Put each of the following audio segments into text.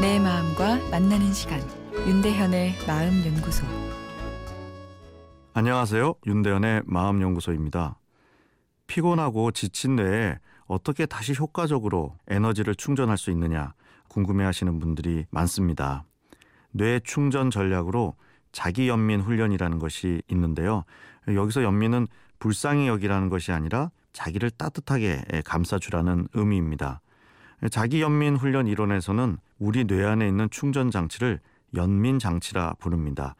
마음과 만나는 시간 윤대현의 마음 연구소 안녕하세요. 윤대현의 마음 연구소입니다. 피곤하고 지친 뇌에 어떻게 다시 효과적으로 에너지를 충전할 수 있느냐 궁금해 하시는 분들이 많습니다. 뇌 충전 전략으로 자기 연민 훈련이라는 것이 있는데요. 여기서 연민은 불쌍히 여기라는 것이 아니라 자기를 따뜻하게 감싸주라는 의미입니다. 자기 연민 훈련 이론에서는 우리 뇌 안에 있는 충전 장치를 연민 장치라 부릅니다.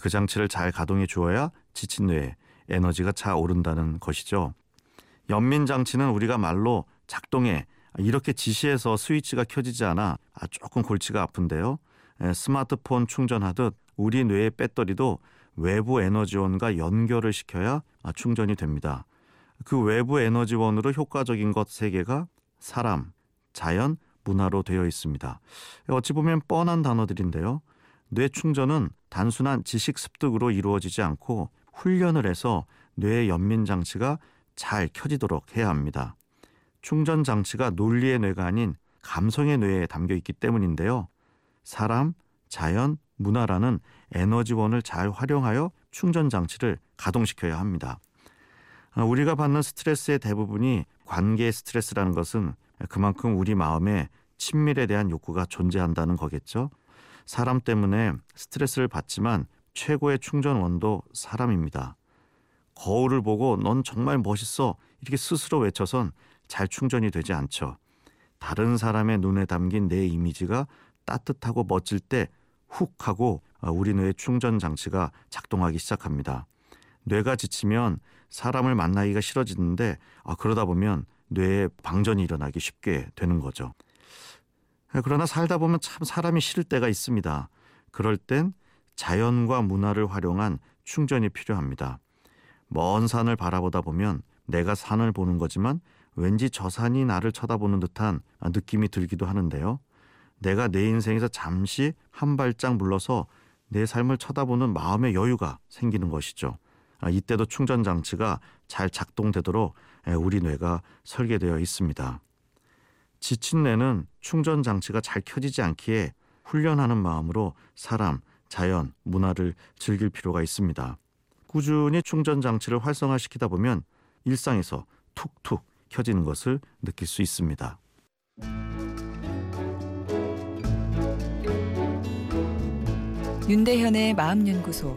그 장치를 잘 가동해 주어야 지친 뇌에 에너지가 차 오른다는 것이죠. 연민 장치는 우리가 말로 작동해 이렇게 지시해서 스위치가 켜지지 않아 조금 골치가 아픈데요. 스마트폰 충전하듯 우리 뇌의 배터리도 외부 에너지원과 연결을 시켜야 충전이 됩니다. 그 외부 에너지원으로 효과적인 것 세 개가 사람, 자연, 문화로 되어 있습니다. 어찌 보면 뻔한 단어들인데요. 뇌 충전은 단순한 지식 습득으로 이루어지지 않고 훈련을 해서 뇌의 연민 장치가 잘 켜지도록 해야 합니다. 충전 장치가 논리의 뇌가 아닌 감성의 뇌에 담겨 있기 때문인데요. 사람, 자연, 문화라는 에너지원을 잘 활용하여 충전 장치를 가동시켜야 합니다. 우리가 받는 스트레스의 대부분이 관계 스트레스라는 것은 그만큼 우리 마음에 친밀에 대한 욕구가 존재한다는 거겠죠. 사람 때문에 스트레스를 받지만 최고의 충전원도 사람입니다. 거울을 보고 넌 정말 멋있어 이렇게 스스로 외쳐선 잘 충전이 되지 않죠. 다른 사람의 눈에 담긴 내 이미지가 따뜻하고 멋질 때 훅 하고 우리 뇌의 충전 장치가 작동하기 시작합니다. 뇌가 지치면 사람을 만나기가 싫어지는데 그러다 보면 뇌에 방전이 일어나기 쉽게 되는 거죠. 그러나 살다 보면 참 사람이 싫을 때가 있습니다. 그럴 땐 자연과 문화를 활용한 충전이 필요합니다. 먼 산을 바라보다 보면 내가 산을 보는 거지만 왠지 저 산이 나를 쳐다보는 듯한 느낌이 들기도 하는데요. 내가 내 인생에서 잠시 한 발짝 물러서 내 삶을 쳐다보는 마음의 여유가 생기는 것이죠. 이때도 충전 장치가 잘 작동되도록 우리 뇌가 설계되어 있습니다. 지친 뇌는 충전 장치가 잘 켜지지 않기에 훈련하는 마음으로 사람, 자연, 문화를 즐길 필요가 있습니다. 꾸준히 충전 장치를 활성화시키다 보면 일상에서 툭툭 켜지는 것을 느낄 수 있습니다. 윤대현의 마음연구소